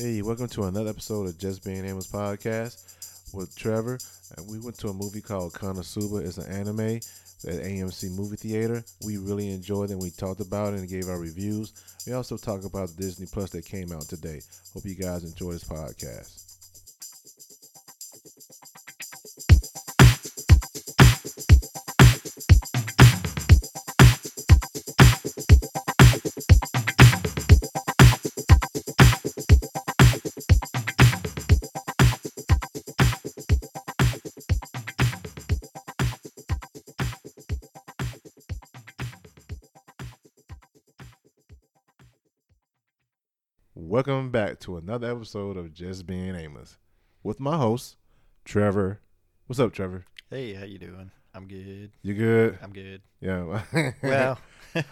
Hey, welcome to another episode of Just Being Amos podcast with Trevor. We went to a movie called Konosuba. It's an anime at AMC Movie Theater. We really enjoyed it and we talked about it and gave our reviews. We also talked about Disney Plus that came out today. Hope you guys enjoy this podcast. Welcome back to another episode of Just Being Amos with my host, Trevor. What's up, Trevor? Hey, how you doing? I'm good. You good? I'm good. Yeah. Well,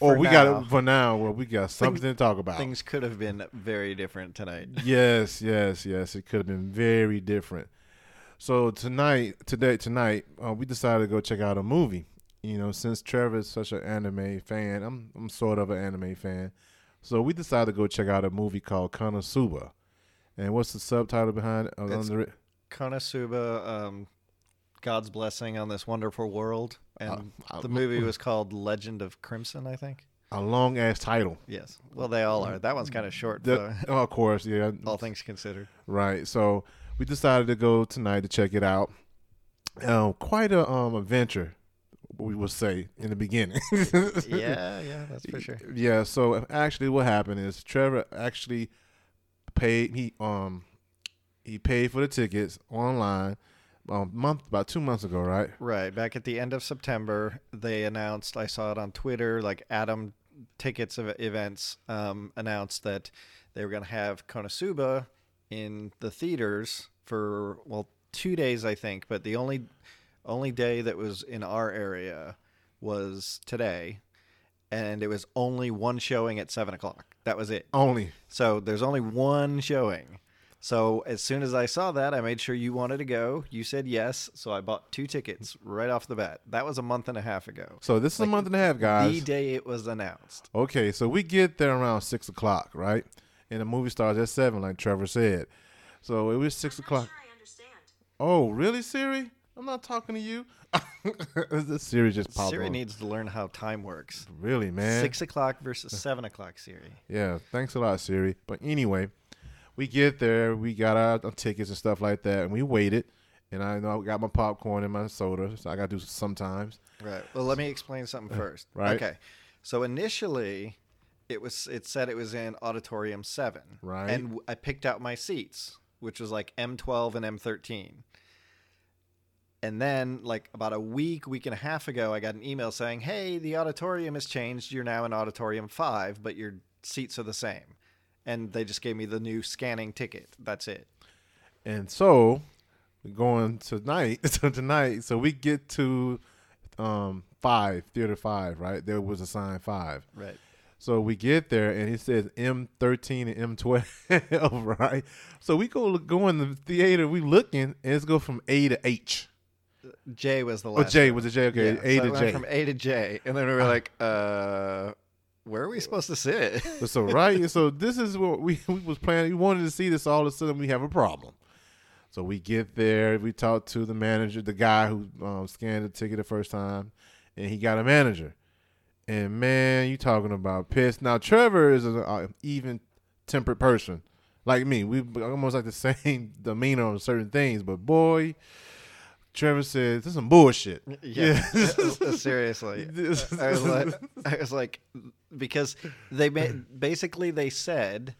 oh, we now, got it for now. Well, we got something to talk about. Things could have been very different tonight. yes, yes, yes. It could have been very different. So tonight, today, tonight, uh, we decided to go check out a movie. You know, since Trevor's such an anime fan, I'm I'm sort of an anime fan. So we decided to go check out a movie called Konosuba. And what's the subtitle behind it? Uh, It's- under it? Konosuba, um, God's blessing on this wonderful world, and Uh, uh, the movie was called Legend of Crimson, I think. A long ass title. Yes. Well, they all are. That one's kind of short, though, oh, of course, yeah. all things considered. Right. So we decided to go tonight to check it out. Um, quite a um adventure, we will say in the beginning. yeah, yeah, that's for sure. Yeah. So actually, what happened is Trevor actually paid. He um he paid for the tickets online um month about two months ago, right? Right. Back at the end of September, they announced, I saw it on Twitter, like Atom Tickets of Events um, announced that they were going to have Konosuba in the theaters for, well, two days, I think. But the only only day that was in our area was today. And it was only one showing at 7 o'clock. That was it. Only. So there's only one showing. So as soon as I saw that, I made sure you wanted to go. You said yes, so I bought two tickets right off the bat. That was a month and a half ago. So this is a month and a half, guys. The day it was announced. Okay, so we get there around six o'clock, right? And the movie starts at seven, like Trevor said. So it was six I'm not o'clock. sure I understand. Oh, really, Siri? I'm not talking to you. the Siri just popped Siri on. needs to learn how time works. Really, man. Six o'clock versus seven o'clock, Siri. Yeah, thanks a lot, Siri. But anyway, we get there, we got our, our tickets and stuff like that, and we waited. And I know I got my popcorn and my soda, so I got to do sometimes. Right. Well, let me explain something first. Right. Okay. So initially, it was it said it was in auditorium seven. Right. And I picked out my seats, which was like M12 and M13. And then, like about a week, week and a half ago, I got an email saying, "Hey, the auditorium has changed. You're now in auditorium five, but your seats are the same." And they just gave me the new scanning ticket. That's it. And so we're going tonight. So tonight, so we get to um five, theater five, right? There was a sign five. Right. So we get there and it says M13 and M12, right? So we go go in the theater, we looking, and it's go from A to H. J was the Oh, last. J one. was it J? Okay, Yeah, A so to J. From A to J, and then we were like, uh, where are we supposed to sit? so right, so this is what we we was planning. We wanted to see this. All of a sudden, we have a problem. So we get there. We talk to the manager, the guy who um, scanned the ticket the first time, and he got a manager. And man, you talking about pissed. Now Trevor is an even tempered person, like me. We almost like the same demeanor on certain things, but boy. Trevor said, "This is some bullshit." Yeah, uh, seriously. I was like, I was like, because they basically they said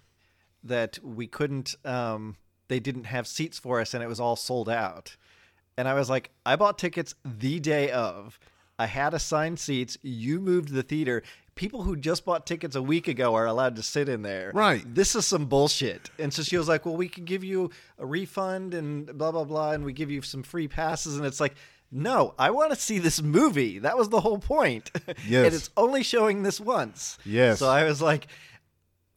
that we couldn't, um, they didn't have seats for us, and it was all sold out. And I was like, I bought tickets the day of. I had assigned seats. You moved the theater. People who just bought tickets a week ago are allowed to sit in there. Right. This is some bullshit. And so she was like, Well, we can give you a refund and blah, blah, blah. And we give you some free passes. And it's like, No, I want to see this movie. That was the whole point. Yes. and it's only showing this once. Yes. So I was like,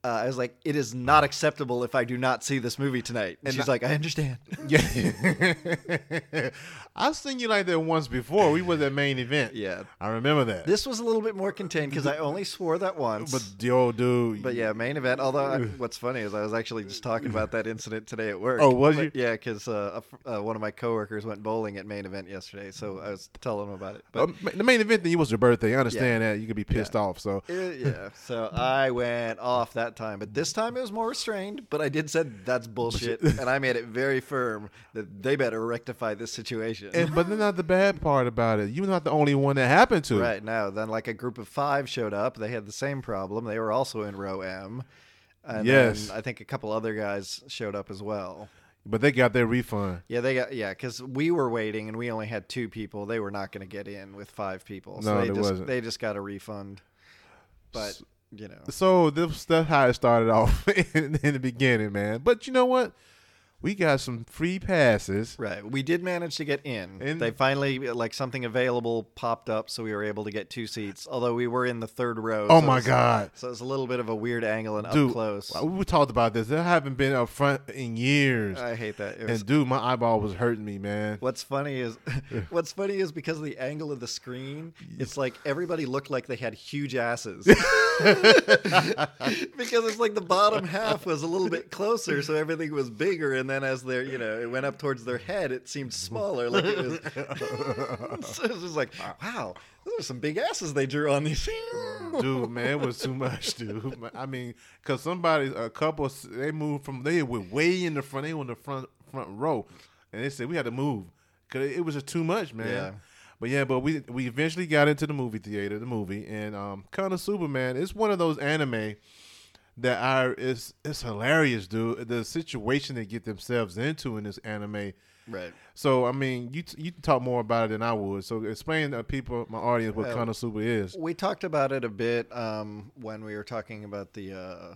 uh, I was like, "It is not acceptable if I do not see this movie tonight." And she's like, "I understand." Yeah, I've seen you like that once before. We were at main event. Yeah. I remember that. This was a little bit more contained because I only swore that once. but the old dude. But yeah, main event. Although I, what's funny is I was actually just talking about that incident today at work. Oh, was But you? Yeah, because uh, uh, one of my coworkers went bowling at main event yesterday, so I was telling him about it. But Um, the main event thing was your birthday. I understand that you could be pissed off. So uh, yeah, so I went off that time, but this time it was more restrained. But I did said that's bullshit, and I made it very firm that they better rectify this situation. And but then not the bad part about it. You're not the only one that happened to. Right now, then like a group of five showed up. They had the same problem. They were also in row M. And Yes. then I think a couple other guys showed up as well. But they got their refund. Yeah, they got yeah, because we were waiting and we only had two people. They were not going to get in with five people, so No, they just wasn't. they just got a refund. But you know, So this, that's how it started off in, in the beginning, man. But you know what? We got some free passes. right? We did manage to get in. In- they finally like something available popped up, so we were able to get two seats. Although we were in the third row. Oh so my it's- god. So it's a little bit of a weird angle and Dude, up close. we talked about this. I haven't been up front in years. I hate that. Was and dude, my eyeball was hurting me, man. What's funny is, what's funny is because of the angle of the screen, it's like everybody looked like they had huge asses. because it's like the bottom half was a little bit closer, so everything was bigger, and then as their, you know, it went up towards their head, it seemed smaller. Like it was. so it was just like, wow, those are some big asses they drew on these. dude, man, it was too much, dude. I mean, cause somebody, a couple, they moved from they were way in the front. They were in the front front row, and they said we had to move because it was just too much, man. Yeah. But yeah, but we we eventually got into the movie theater, the movie, and um, Konosuba. It's one of those anime that are it's it's hilarious, dude. The situation they get themselves into in this anime. right. So I mean, you you can talk more about it than I would. So explain to people, my audience, what Konosuba is. We talked about it a bit um, when we were talking about the uh,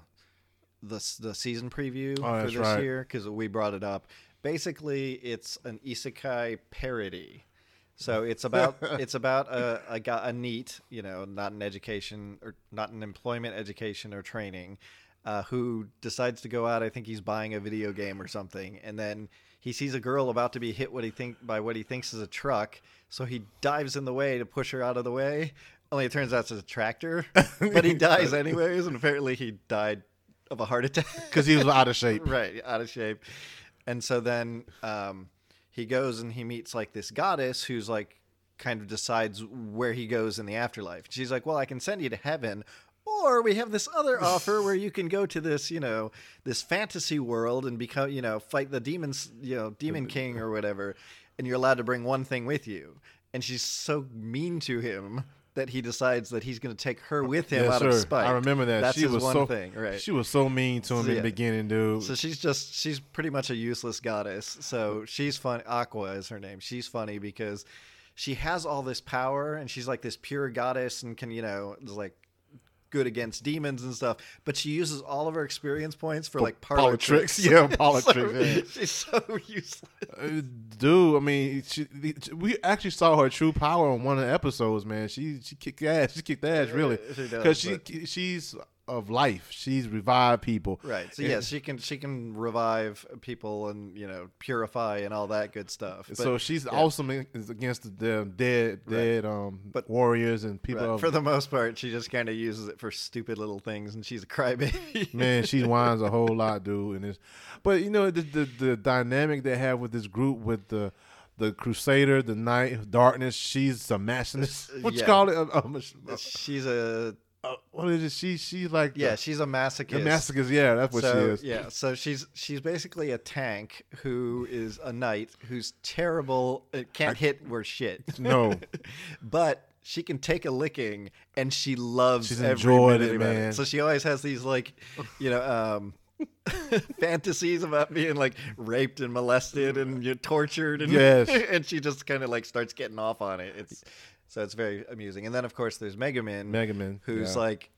the the season preview Oh, for this right. year because we brought it up. Basically, it's an isekai parody. So it's about it's about a, a a NEET, you know, not an education or not an employment, education or training, uh, who decides to go out. I think he's buying a video game or something, and then he sees a girl about to be hit what he think by what he thinks is a truck. So he dives in the way to push her out of the way. Only it turns out it's a tractor, but he dies anyways, and apparently he died of a heart attack Because he was out of shape. right out of shape and so then um, he goes and he meets like this goddess who's like kind of decides where he goes in the afterlife. She's like well i can send you to heaven or we have this other offer where you can go to this you know this fantasy world and become you know fight the demons you know demon king or whatever and you're allowed to bring one thing with you. And she's so mean to him that he decides that he's going to take her with him Yes, out of spite I remember that. that's she his was one so, thing right She was so mean to him So, in yeah. the beginning, dude. so she's just she's pretty much a useless goddess. So she's fun. Aqua is her name. She's funny because she has all this power and she's like this pure goddess and can you know like good against demons and stuff. But she uses all of her experience points for like parlor, tricks. tricks. Yeah, parlor So tricks, yeah. She's so useless. Uh, dude, I mean, she, we actually saw her true power on one of the episodes, man. She she kicked ass. She kicked ass, really, She because she but- she's of life. She's revived people. Right. So And- yes, she can she can revive people and you know purify and all that good stuff. But, so she's yeah. awesome against the dead, dead, Right. um, But- warriors and people. right, of- for the most part, she just kind of uses it for stupid little things, and she's a crybaby. Man, she whines a whole lot, dude. And it's, but you know the, the the dynamic they have with this group with the the Crusader, the Knight, Darkness. She's a machinist. What you call it? Uh, um, she's a uh, what is it? She she's like yeah, the, she's a masochist. the masochist. Yeah, that's what so, she is. Yeah, so she's she's basically a tank who is a knight who's terrible. It can't hit worth shit. No. but she can take a licking, and she loves. She's enjoyed it, man. So she always has these like, you know, um, fantasies about being like raped and molested and you know, tortured, and Yes. and she just kind of like starts getting off on it. It's so it's very amusing. And then of course there's Megumin, Mega Man, who's yeah. like,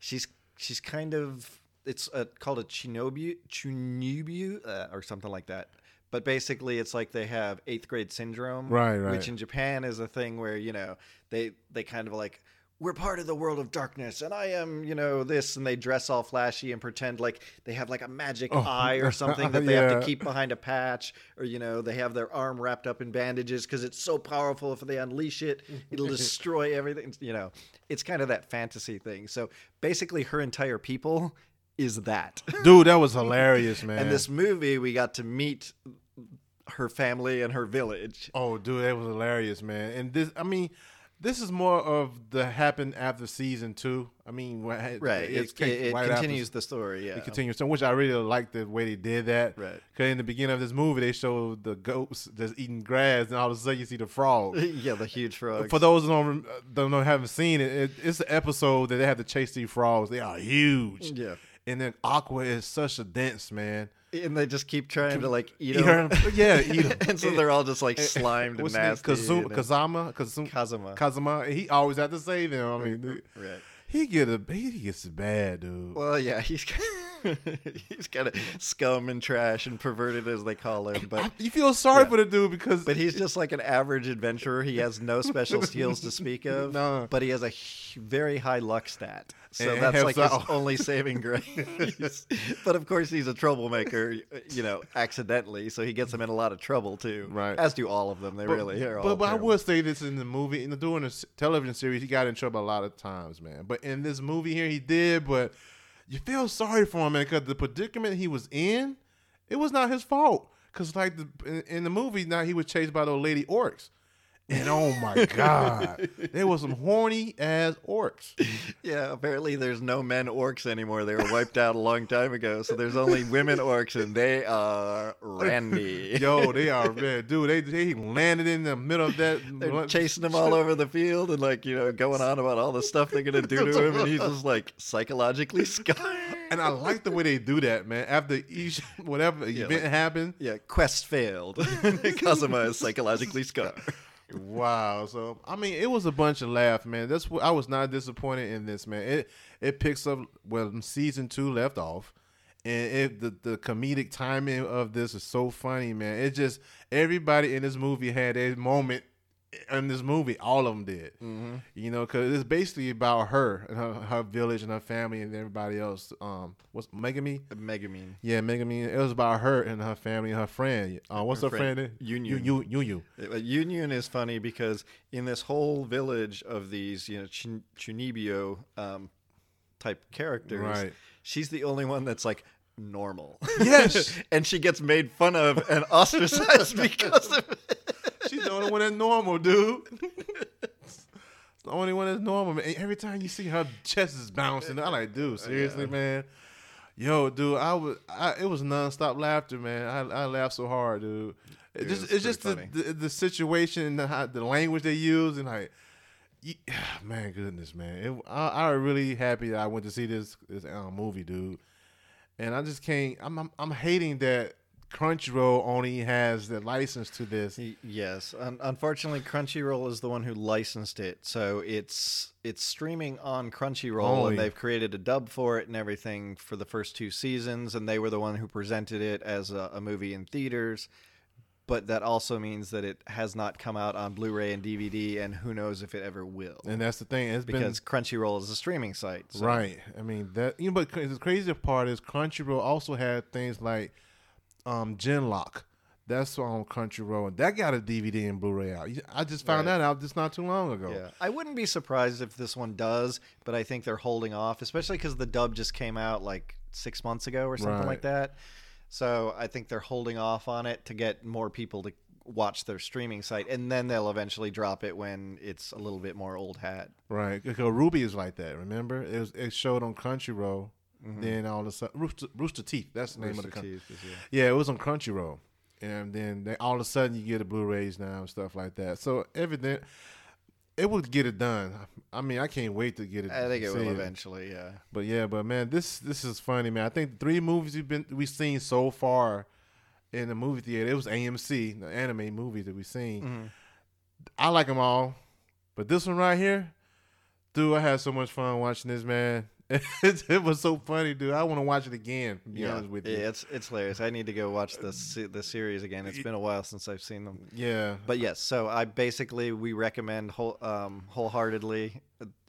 she's she's kind of it's uh called a chunibyo chunibyo uh, or something like that. But basically, it's like they have eighth grade syndrome, Right, right. Which in Japan is a thing where you know they they kind of like we're part of the world of darkness, and I am, you know, this, and they dress all flashy and pretend like they have like a magic Oh. eye or something that they have to keep behind a patch, or you know, they have their arm wrapped up in bandages because it's so powerful. If they unleash it, it'll destroy everything. You know, it's kind of that fantasy thing. So basically, her entire people is that. Dude, that was hilarious, man. And this movie, we got to meet her family and her village. Oh, dude, that was hilarious, man. And this, I mean, this is more of the happen after season two. I mean, Right. It, it, right after- continues the story. Yeah. It continues, so which I really like the way they did that. Right. Because in the beginning of this movie, they show the goats just eating grass, and all of a sudden you see the frog. yeah, the huge frogs. For those who don't, don't know, haven't seen it, it, it's an episode that they have to chase these frogs. They are huge. Yeah. And then Aqua is such a dense man. And they just keep trying to like eat, Eat them. her- yeah, eat 'em. and so they're all just like slimed and nasty. Kazum, and Kazama, Kazum, Kazuma. Kazuma. He always had to save them. I mean, dude, Right. he get a he gets bad, dude. Well, yeah, he's he's kind of scum and trash and perverted as they call him, but you feel sorry yeah. for the dude because but he's just like an average adventurer. He has no special skills to speak of, No. but he has a very high luck stat. So And that's like his only saving grace. but of course, he's a troublemaker, you know, accidentally. So he gets him in a lot of trouble too. Right. As do all of them. They But- really are. But, all but I would say this in the movie, in the doing the s- television series, he got in trouble a lot of times, man. But in this movie here, he did. But you feel sorry for him, man, because the predicament he was in, it was not his fault. Cause like the, in, in the movie, now he was chased by those lady orcs, and oh my god, there was some horny ass orcs. Yeah, apparently there's no men orcs anymore. They were wiped out a long time ago. So there's only women orcs, and they are randy. Yo, they are man, dude. They they landed in the middle of that. They're chasing him all over the field and like you know going on about all the stuff they're gonna do to him, and he's just like psychologically scarred. And I like the way they do that, man. After each whatever Yeah, event like- happened, Yeah, quest failed. Kazuma is psychologically scarred. Wow. So I mean, it was a bunch of laugh, man. That's what I was not disappointed in this, man. It it picks up where season two left off, and it the the comedic timing of this is so funny, man. It just everybody in this movie had a moment in this movie. All of them did, Mm-hmm. you know, because it's basically about her and her, her village and her family and everybody else. Um, what's Megami? Megumin. Yeah, Megami. It was about her and her family and her friend. Uh, what's Her her, friend, friend? Yunyun. You, you, you, Uh, Yunyun is funny because in this whole village of these, you know, Chun- Chunibyo um, type characters, Right. she's the only one that's like normal. Yes. and she gets made fun of and ostracized because of it. She's the only one that's normal, dude. It's the only one that's normal, man. Every time you see her chest is bouncing, I'm like, dude, seriously, Yeah. man. Yo, dude, I was, I, it was nonstop laughter, man. I, I laughed so hard, dude. It Dude, just, it's it's just the, the the situation and the, how, the language they use, and like, ye- man, goodness, man. It, I, I really happy that I went to see this this um, movie, dude. And I just can't. I'm, I'm I'm hating that Crunchyroll only has the license to this. Yes, Un- unfortunately, Crunchyroll is the one who licensed it, so it's it's streaming on Crunchyroll, Only. and they've created a dub for it and everything for the first two seasons, and they were the one who presented it as a, a movie in theaters. But that also means that it has not come out on Blu-ray and DVD, and who knows if it ever will, And that's the thing. It's because Crunchyroll is a streaming site. so- right. I mean that. You know, but the crazy part is Crunchyroll also had things like um gen:LOCK. That's on Crunchyroll, and that got a DVD and Blu-ray out. I just found Right. that out just not too long ago. Yeah, I wouldn't be surprised if this one does, but I think they're holding off, especially because the dub just came out like six months ago or something Right. like that. So I think they're holding off on it to get more people to watch their streaming site, and then they'll eventually drop it when it's a little bit more old hat. Right. Because RWBY is like that. Remember, it was it showed on Crunchyroll. Then all of a sudden, Rooster, Rooster Teeth. That's the name of the Mm-hmm. Company. Teeth yeah. Yeah, it was on Crunchyroll, and then they, all of a sudden you get the Blu-rays now and stuff like that. So everything, it would get it done. I mean, I can't wait to get it. I think it will eventually. Yeah. But yeah, but man, this this is funny, man. I think the three movies we've been we've seen so far in the movie theater. It was AMC, the anime movies that we've seen. Mhm. I like them all, but this one right here, dude, I had so much fun watching this, man. it, it was so funny, dude. I want to watch it again. To be yeah, honest with you, yeah, it's it's hilarious. I need to go watch the the series again. It's been a while since I've seen them. yeah. But yes, so I basically we recommend whole, um, wholeheartedly.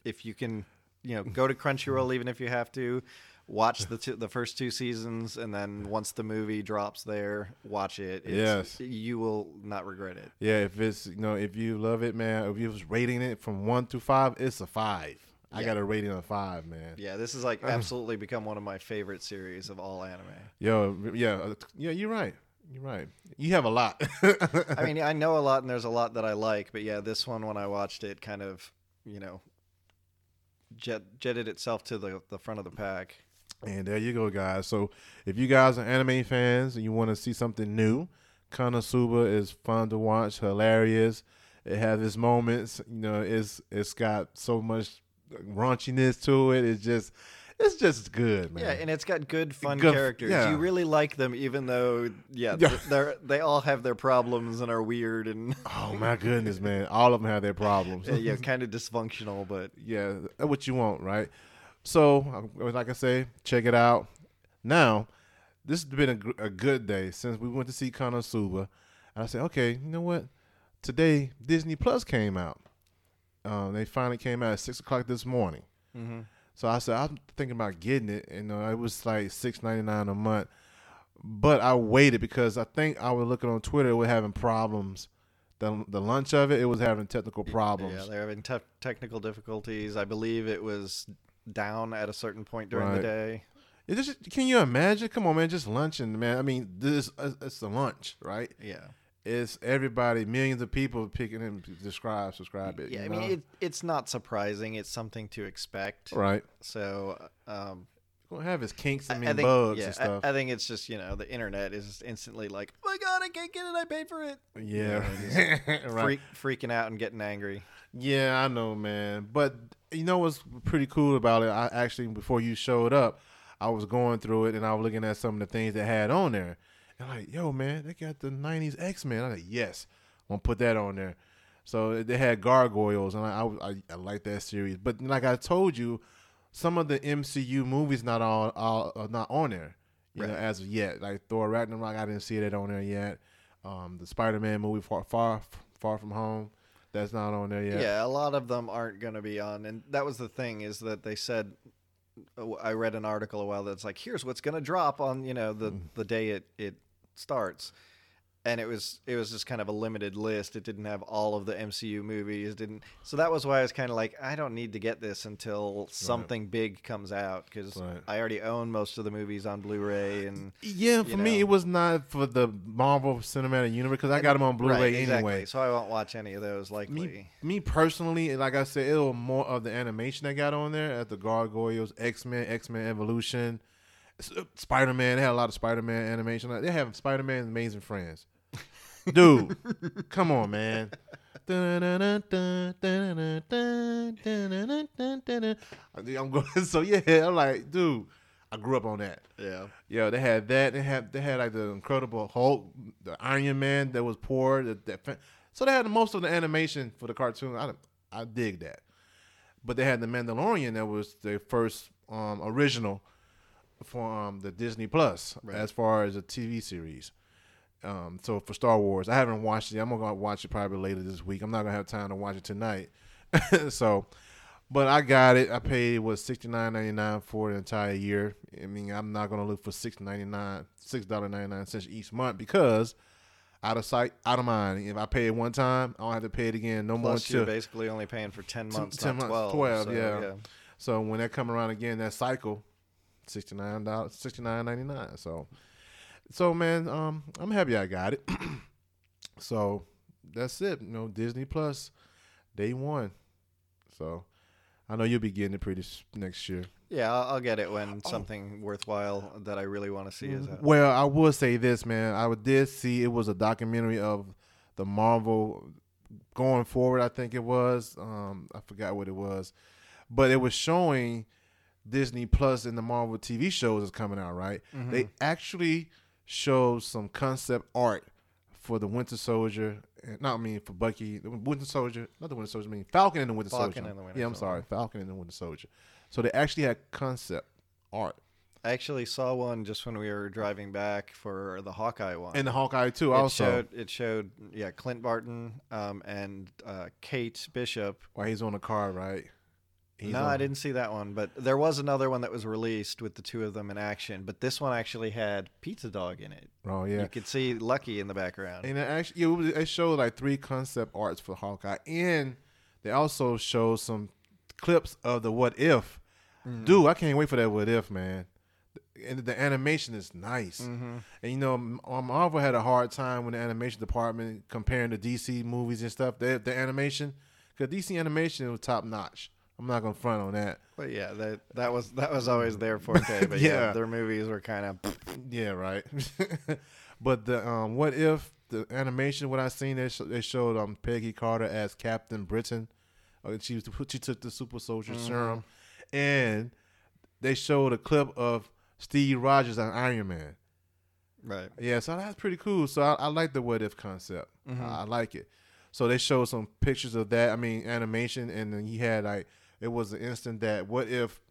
if you can, you know, go to Crunchyroll even if you have to. Watch the two, the first two seasons, and then once the movie drops there, watch it. It's, Yes. you will not regret it. Yeah, if it's you know if you love it, man, if you was rating it from one to five, it's a five. I Yeah. got a rating of five, man. Yeah, this is like absolutely become one of my favorite series of all anime. Yo, yeah, uh, yeah, you're right. You're right. You have a lot. I mean, I know a lot, and there's a lot that I like, but yeah, this one when I watched it, kind of, you know, jet jetted itself to the the front of the pack. And there you go, guys. So if you guys are anime fans and you want to see something new, Konosuba is fun to watch, hilarious. It has its moments. You know, it's it's got so much raunchiness to it. It's just it's just good, man. Yeah, and it's got good, fun Good- characters. yeah. You really like them, even though, yeah, Yeah. they're they all have their problems and are weird and oh my goodness, man. All of them have their problems. uh, yeah, kind of dysfunctional. But yeah, what you want, right? So, like I say, check it out. Now, this has been a, a good day since we went to see Konosuba. And I said, okay, you know what? Today, Disney Plus came out. Um, they finally came out at six o'clock this morning. So I said, I'm thinking about getting it. And uh, it was like six ninety nine a month. But I waited because I think I was looking on Twitter, we're having problems. The, the lunch of it, it was having technical problems. yeah, they're having te- technical difficulties. I believe it was down at a certain point during Right. the day. Just, can you imagine? Come on, man, just lunching, man. I mean, this it's a lunch, right? Yeah. It's everybody, millions of people picking and describe, subscribe it. Yeah, you I mean, it, it's not surprising. It's something to expect. right. So, um, Gonna have his kinks, I mean, I think, bugs yeah, and stuff. I, I think it's just you know the internet is instantly like, oh my god, I can't get it. I paid for it. yeah, right. Freak, freaking out and getting angry. Yeah, I know, man. But you know what's pretty cool about it? I actually, before you showed up, I was going through it and I was looking at some of the things that had on there. And like, yo, man, they got the '90s X Men. I like, yes, I'm gonna put that on there. So they had gargoyles, and I I, I like that series. But like I told you, some of the MCU movies not all, all are not on there, you know, as of yet. Like Thor Ragnarok, I didn't see that on there yet. Um, the Spider-Man movie, Far Far Far From Home, that's not on there yet. Yeah. a lot of them aren't going to be on, and that was the thing is that they said. uh, I read an article a while that's like, here's what's going to drop on you know the Mm. the day it it starts, and it was it was just kind of a limited list. It didn't have all of the MCU movies. Didn't so that was why I was kind of like, I don't need to get this until something big comes out because Right. I already own most of the movies on Blu-ray and Yeah, for you me, it was not for the Marvel Cinematic Universe because I got them on Blu-ray Right, exactly. anyway. So I won't watch any of those likely. Me, me personally, like I said, it was more of the animation that got on there at the Gargoyles, X Men, X Men Evolution, Spider Man. They had a lot of Spider Man animation. They have Spider Man Amazing Friends. Dude, come on, man. I'm going. So yeah, I'm like, dude, I grew up on that. yeah. Yeah, they had that. They had they had like the Incredible Hulk, the Iron Man that was poor. The, the, fa- so they had most of the animation for the cartoon. I I dig that, but they had the Mandalorian that was their first um, original for um, the Disney Plus Right. as far as a TV series. Um, so for Star Wars, I haven't watched it. I'm gonna watch it probably later this week. I'm not gonna have time to watch it tonight. so, but I got it. I paid what sixty nine ninety nine for the entire year. I mean, I'm not gonna look for six ninety nine, six dollar ninety nine cents each month because out of sight, out of mind. If I pay it one time, I don't have to pay it again no more Plus, you're basically only paying for ten months, 10 not months, 12. 12, so, yeah. So when that come around again, that cycle, sixty nine dollars, sixty nine ninety nine. So, so man, um, I'm happy I got it. so that's it. You know, Disney Plus, day one. So I know you'll be getting it pretty next year. Yeah, I'll, I'll get it when Oh. something worthwhile that I really want to see is out. Well, I will say this, man. I did see it was a documentary of the Marvel going forward. I think it was. Um, I forgot what it was, but it was showing Disney Plus and the Marvel TV shows is coming out. Right? They actually showed some concept art for the Winter Soldier. and- Not I mean for Bucky, the Winter Soldier, not the Winter Soldier. I mean Falcon and the Winter Falcon Soldier. and the Winter yeah, I'm Soldier. sorry, Falcon and the Winter Soldier. So they actually had concept art I actually saw one just when we were driving back for the Hawkeye one. and the Hawkeye too. it also, showed it showed yeah Clint Barton um, and uh, Kate Bishop. while he's on the car, right? No, I didn't see that one, but there was another one that was released with the two of them in action. But this one actually had Pizza Dog in it. Oh yeah. You could see Lucky in the background. And it actually, it, was, it showed like three concept arts for Hawkeye, and they also showed some clips of the What If. Dude, I can't wait for that What If, man. And the animation is nice. Mm-hmm. And you know, uh, Marvel had a hard time with the animation department comparing the DC movies and stuff. They, the animation, because DC animation was top notch. I'm not gonna front on that. But yeah, that that was that was always their forte. But yeah, Yeah. their movies were kind of Yeah, right. but the um, what if the animation? What I seen, they, sh- they showed um Peggy Carter as Captain Britain. Uh, she was she took the super soldier serum, and they showed a clip of Steve Rogers on Iron Man. right. Yeah, so that's pretty cool. So I, I like the what if concept. I, I like it. So they showed some pictures of that. I mean, animation, and then he had like it was an instant that what if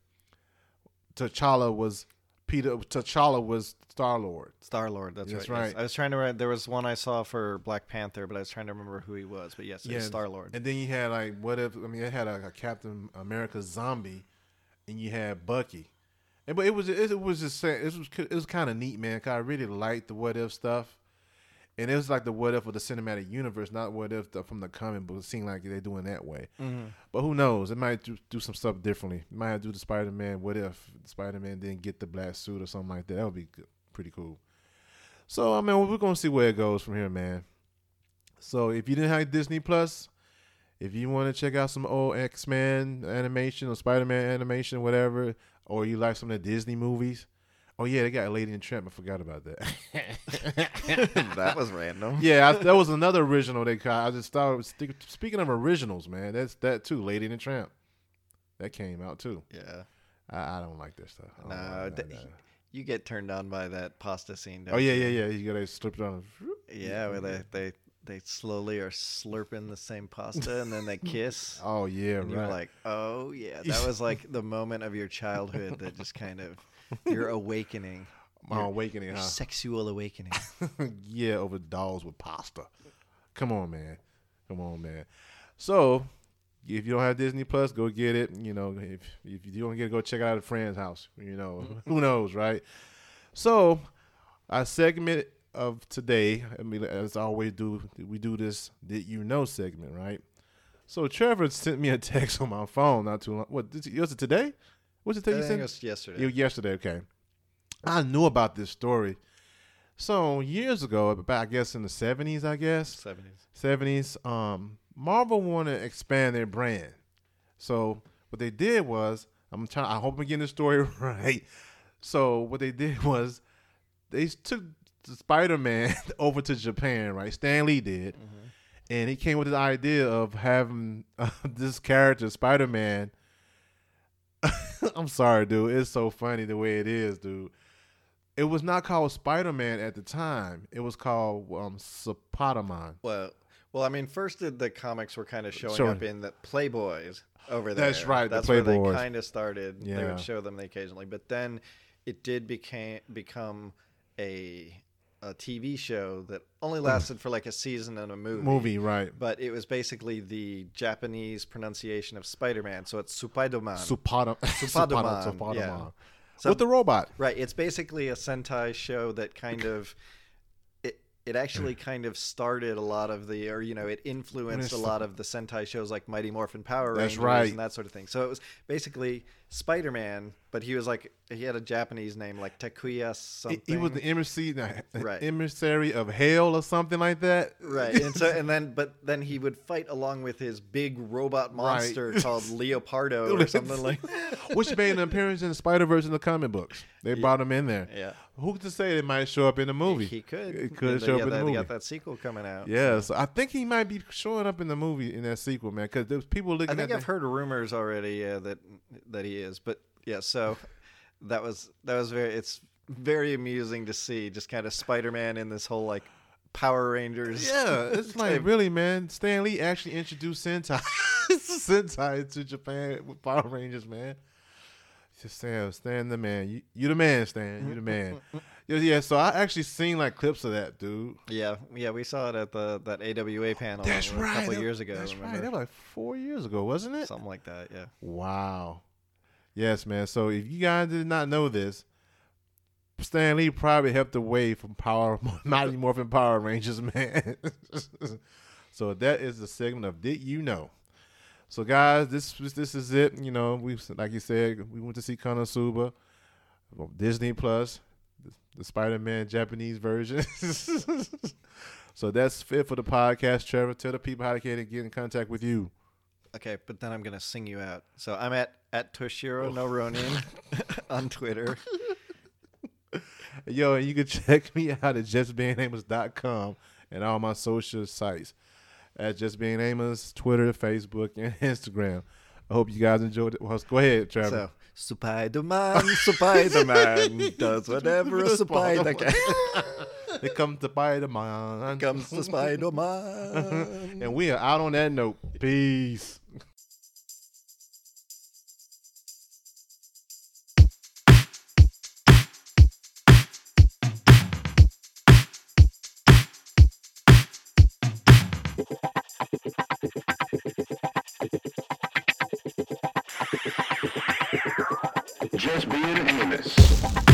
T'Challa was Peter? T'Challa was Star Lord. Star Lord. That's, That's right. yes. I was trying to. Write, there was one I saw for Black Panther, but I was trying to remember who he was. But yes, was Star Lord. And then you had like what if? I mean, it had a, a Captain America zombie, and you had Bucky. And, but it was it, was just it was it was kind of neat, man. 'cause I really liked the what if stuff, and it was like the what if of the cinematic universe, not what if the, from the comic book. It seemed like they're doing that way. Mm-hmm. But who knows? It might do, do some stuff differently. It might do the Spider Man. What if Spider Man didn't get the black suit or something like that? That would be good, pretty cool. So I mean, we're gonna see where it goes from here, man. So if you didn't have Disney Plus, if you want to check out some old X Men animation or Spider Man animation, whatever, or you like some of the Disney movies. Oh yeah, they got Lady and Tramp. I forgot about that. that was random. yeah, I, that was another original they caught. I just thought. Speaking of originals, man, that's that too. Lady and the Tramp. That came out too. Yeah. I, I don't like this stuff. No, like that, th- that. You get turned on by that pasta scene. Don't Oh yeah, you? yeah, yeah. You gotta slip it on. Yeah, where they they they slowly are slurping the same pasta and then they kiss. Oh yeah, and right. you're like, oh yeah, that was like the moment of your childhood that just kind of your awakening, My your- awakening, your huh? sexual awakening. yeah, over dolls with pasta. Come on, man. Come on, man. So, if you don't have Disney Plus, go get it. You know, if if you don't get it, go check it out at a friend's house. You know, mm-hmm. who knows, right? So, our segment of today, I mean, as I always do, we do this "Did you know?" segment, right? So Trevor sent me a text on my phone not too long. What did you- was it today? Was it I today? You it was yesterday. Yesterday, okay. I knew about this story. So years ago, about I guess in the seventies, I guess Seventies. seventies, um, Marvel wanted to expand their brand. So what they did was, I'm trying. I hope I'm getting the story right. So what they did was, they took Spider Man over to Japan. Right, Stan Lee did, and he came with the idea of having uh, this character, Spider Man. I'm sorry, dude. It's so funny the way it is, dude. It was not called Spider Man at the time. It was called um, Spider-Man. Well, well, I mean, first the, comics were kind of showing Showing- up in the Playboys over there. That's right, the That's where Playboys. they kind of started. They Yeah. would show them occasionally, but then it did became become a a TV show that only hmm. lasted for like a season and a movie. Movie, right? But it was basically the Japanese pronunciation of Spider-Man, so it's Supaidoman. Supadoman, Supadoman. yeah. So- With the robot. Right. It's basically a Sentai show that kind of it it actually kind of started a lot of the or you know, it influenced a lot of the Sentai shows like Mighty Morphin Power That's Rangers right. and that sort of thing. So it was basically Spider-Man, but he was like he had a Japanese name like Takuya He, something. he was the emissary, Right. emissary of hell or something like that. Right, and so and then but then he would fight along with his big robot monster called Leopardo or something like Which made an appearance in Spider Verse in the comic books. They brought him in there. Yeah. Who to say it might show up in the movie? He could. It could show they up in the movie. They got that sequel coming out. Yeah, so I think he might be showing up in the movie in that sequel, man. Because there's people looking I think I've the- heard rumors already yeah, that that he is, but yeah. So that was that was very. It's very amusing to see just kind of Spider-Man in this whole like Power Rangers. Yeah, it's like really, man. Stan Lee actually introduced Sentai, Sentai to Japan with Power Rangers, man. Just Stan, Stan the man. You, you the man, Stan. You the man. Yeah. So I actually seen like clips of that, dude. Yeah, yeah, we saw it at the that AWA panel That's a right. couple that- years ago. That's right. That was like four years ago, wasn't it? Something like that. Yeah. Wow. Yes, man. So if you guys did not know this, Stan Lee probably helped the way from Power Mighty Morphin Power Rangers, man. so that is the segment of Did You Know? So guys, this this is it. You know, we like you said, we went to see Konosuba, Disney Plus, the, the Spider Man Japanese version. so that's it for the podcast. Trevor, tell the people how they can get in contact with you. Okay, but then I'm gonna sing you out. So I'm at at Toshiro no Ronin on Twitter. Yo, and you can check me out at justbeingamos.com and all my social sites at Just Being Amos, Twitter, Facebook, and Instagram. I hope you guys enjoyed it. Well, go ahead, Trevor. So Spider Man, Spider Man does whatever a spider can. Here comes the Spider Man. Comes the Spider Man. and we are out on that note. Peace. Being Amos.